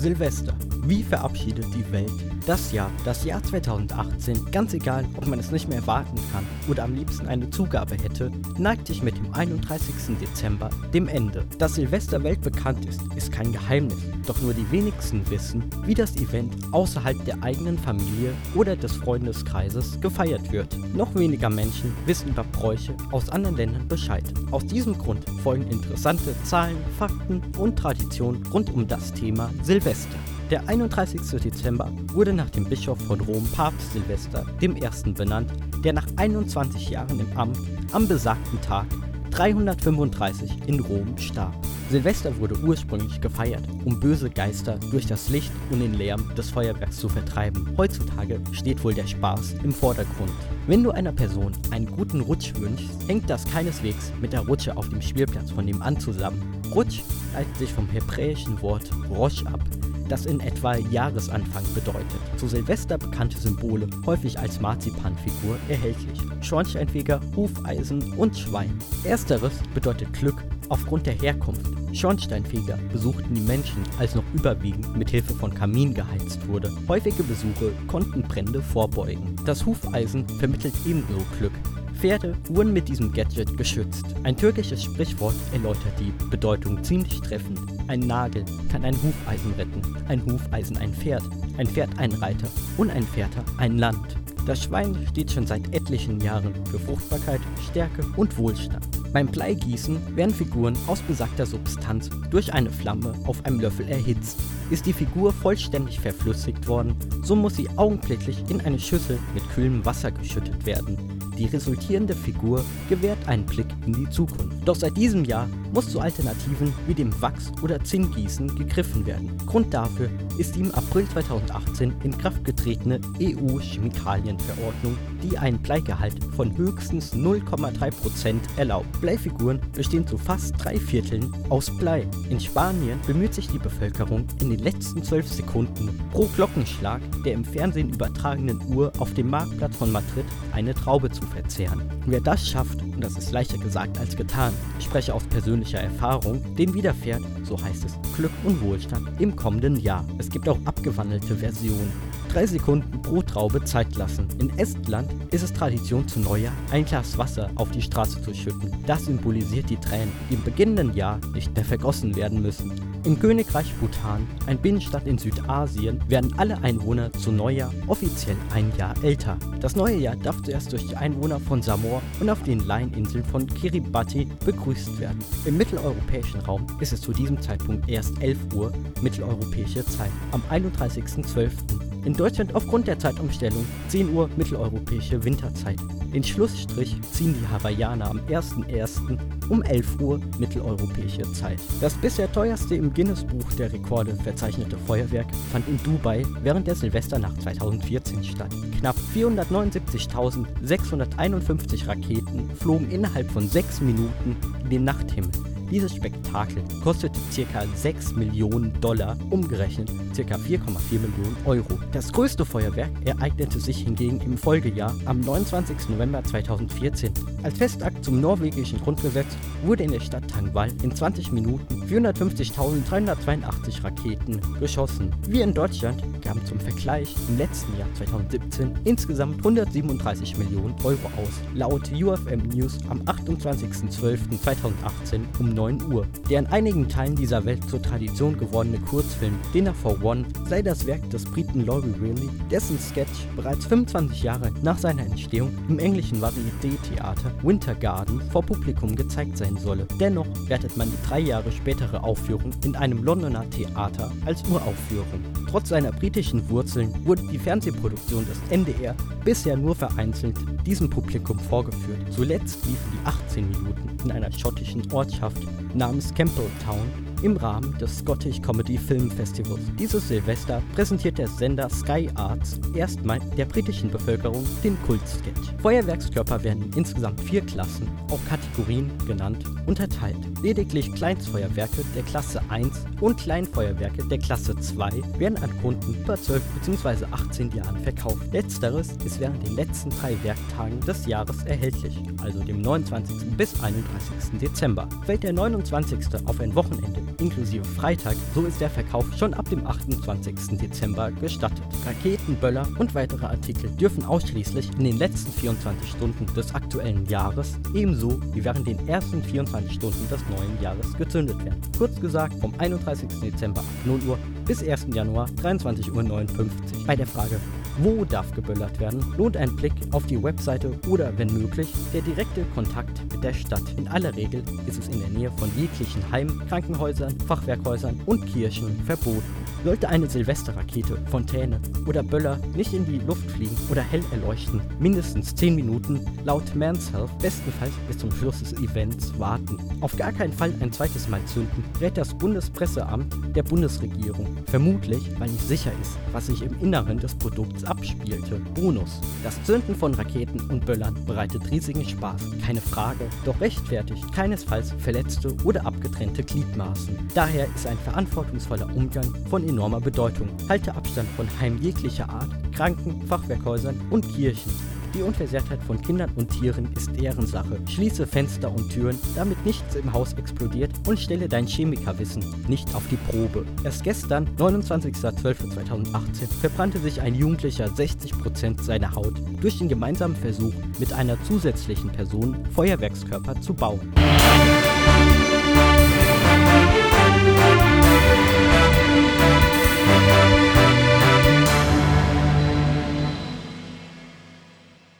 Silvester. Wie verabschiedet die Welt das Jahr, das Jahr 2018, ganz egal, ob man es nicht mehr erwarten kann oder am liebsten eine Zugabe hätte, neigt sich mit dem 31. Dezember dem Ende. Dass Silvester weltbekannt ist, ist kein Geheimnis, doch nur die wenigsten wissen, wie das Event außerhalb der eigenen Familie oder des Freundeskreises gefeiert wird. Noch weniger Menschen wissen über Bräuche aus anderen Ländern Bescheid. Aus diesem Grund folgen interessante Zahlen, Fakten und Traditionen rund um das Thema Silvester. Der 31. Dezember wurde nach dem Bischof von Rom, Papst Silvester I. benannt, der nach 21 Jahren im Amt am besagten Tag 335 in Rom starb. Silvester wurde ursprünglich gefeiert, um böse Geister durch das Licht und den Lärm des Feuerwerks zu vertreiben. Heutzutage steht wohl der Spaß im Vordergrund. Wenn du einer Person einen guten Rutsch wünschst, hängt das keineswegs mit der Rutsche auf dem Spielplatz von dem an zusammen. Rutsch leitet sich vom hebräischen Wort Rosh ab, das in etwa Jahresanfang bedeutet. Zu Silvester bekannte Symbole, häufig als Marzipanfigur, erhältlich. Schornsteinfeger, Hufeisen und Schwein. Ersteres bedeutet Glück aufgrund der Herkunft. Schornsteinfeger besuchten die Menschen, als noch überwiegend mit Hilfe von Kamin geheizt wurde. Häufige Besuche konnten Brände vorbeugen. Das Hufeisen vermittelt ebenso Glück, Pferde wurden mit diesem Gadget geschützt. Ein türkisches Sprichwort erläutert die Bedeutung ziemlich treffend. Ein Nagel kann ein Hufeisen retten, ein Hufeisen ein Pferd, ein Pferd ein Reiter und ein Pferd ein Land. Das Schwein steht schon seit etlichen Jahren für Fruchtbarkeit, Stärke und Wohlstand. Beim Bleigießen werden Figuren aus besagter Substanz durch eine Flamme auf einem Löffel erhitzt. Ist die Figur vollständig verflüssigt worden, so muss sie augenblicklich in eine Schüssel mit kühlem Wasser geschüttet werden. Die resultierende Figur gewährt einen Blick in die Zukunft. Doch seit diesem Jahr muss zu Alternativen wie dem Wachs- oder Zinngießen gegriffen werden. Grund dafür ist die im April 2018 in Kraft getretene EU-Chemikalienverordnung, die einen Bleigehalt von höchstens 0,3% erlaubt. Bleifiguren bestehen zu fast drei Vierteln aus Blei. In Spanien bemüht sich die Bevölkerung in den letzten zwölf Sekunden pro Glockenschlag der im Fernsehen übertragenen Uhr auf dem Marktplatz von Madrid eine Traube zu verzehren. Wer das schafft, und das ist leichter gesagt als getan, ich spreche aus persönlicher Erfahrung, den widerfährt, so heißt es, Glück und Wohlstand im kommenden Jahr. Es gibt auch abgewandelte Versionen. Drei Sekunden pro Traube Zeit lassen. In Estland ist es Tradition zu Neujahr, ein Glas Wasser auf die Straße zu schütten. Das symbolisiert die Tränen, die im beginnenden Jahr nicht mehr vergossen werden müssen. Im Königreich Bhutan, ein Binnenstadt in Südasien, werden alle Einwohner zu Neujahr offiziell ein Jahr älter. Das neue Jahr darf zuerst durch die Einwohner von Samoa und auf den Laieninseln von Kiribati begrüßt werden. Im mitteleuropäischen Raum ist es zu diesem Zeitpunkt erst 11 Uhr mitteleuropäische Zeit, am 31.12. In Deutschland aufgrund der Zeitumstellung 10 Uhr mitteleuropäische Winterzeit. Den Schlussstrich ziehen die Hawaiianer am 1.1. um 11 Uhr mitteleuropäische Zeit. Das bisher teuerste im Guinness-Buch der Rekorde verzeichnete Feuerwerk fand in Dubai während der Silvesternacht 2014 statt. Knapp 479.651 Raketen flogen innerhalb von 6 Minuten in den Nachthimmel. Dieses Spektakel kostete ca. 6 Millionen Dollar, umgerechnet ca. 4,4 Millionen Euro. Das größte Feuerwerk ereignete sich hingegen im Folgejahr am 29. November 2014. Als Festakt zum norwegischen Grundgesetz wurde in der Stadt Tangwall in 20 Minuten 450.382 Raketen geschossen. Wir in Deutschland gaben zum Vergleich im letzten Jahr 2017 insgesamt 137 Millionen Euro aus. Laut UFM News am 28.12.2018 um 9 Uhr. Der in einigen Teilen dieser Welt zur Tradition gewordene Kurzfilm Dinner for One sei das Werk des Briten Laurie Riley, dessen Sketch bereits 25 Jahre nach seiner Entstehung im englischen Varieté-Theater Winter Garden vor Publikum gezeigt sein solle. Dennoch wertet man die drei Jahre spätere Aufführung in einem Londoner Theater als Uraufführung. Trotz seiner britischen Wurzeln wurde die Fernsehproduktion des NDR bisher nur vereinzelt diesem Publikum vorgeführt. Zuletzt liefen die 18 Minuten in einer schottischen Ortschaft namens Campbelltown im Rahmen des Scottish Comedy Film Festivals. Dieses Silvester präsentiert der Sender Sky Arts erstmal der britischen Bevölkerung den Kultsketch. Feuerwerkskörper werden in insgesamt vier Klassen, auch Kategorien genannt, unterteilt. Lediglich Kleinstfeuerwerke der Klasse 1 und Kleinfeuerwerke der Klasse 2 werden an Kunden über 12 bzw. 18 Jahren verkauft. Letzteres ist während den letzten drei Werktagen des Jahres erhältlich, also dem 29. bis 31. Dezember. Fällt der 29. auf ein Wochenende inklusive Freitag, so ist der Verkauf schon ab dem 28. Dezember gestattet. Raketen, Böller und weitere Artikel dürfen ausschließlich in den letzten 24 Stunden des aktuellen Jahres, ebenso wie während den ersten 24 Stunden des neuen Jahres gezündet werden. Kurz gesagt, vom 31. Dezember 0 Uhr bis 1. Januar 23.59 Uhr. Bei der Frage, wo darf geböllert werden, lohnt ein Blick auf die Webseite oder, wenn möglich, der direkte Kontakt mit der Stadt. In aller Regel ist es in der Nähe von jeglichen Heimen, Krankenhäusern, Fachwerkhäusern und Kirchen verboten. Sollte eine Silvesterrakete, Fontäne oder Böller nicht in die Luft fliegen oder hell erleuchten, mindestens 10 Minuten laut Man's Health bestenfalls bis zum Schluss des Events warten. Auf gar keinen Fall ein zweites Mal zünden, rät das Bundespresseamt der Bundesregierung. Vermutlich, weil nicht sicher ist, was sich im Inneren des Produkts abspielte. Bonus. Das Zünden von Raketen und Böllern bereitet riesigen Spaß, keine Frage, doch rechtfertigt keinesfalls verletzte oder abgetrennte Gliedmaßen. Daher ist ein verantwortungsvoller Umgang von enormer Bedeutung. Halte Abstand von Heim jeglicher Art, Kranken, Fachwerkhäusern und Kirchen. Die Unversehrtheit von Kindern und Tieren ist deren Sache. Schließe Fenster und Türen, damit nichts im Haus explodiert und stelle dein Chemikerwissen nicht auf die Probe. Erst gestern, 29.12.2018, verbrannte sich ein Jugendlicher 60% seiner Haut durch den gemeinsamen Versuch, mit einer zusätzlichen Person Feuerwerkskörper zu bauen.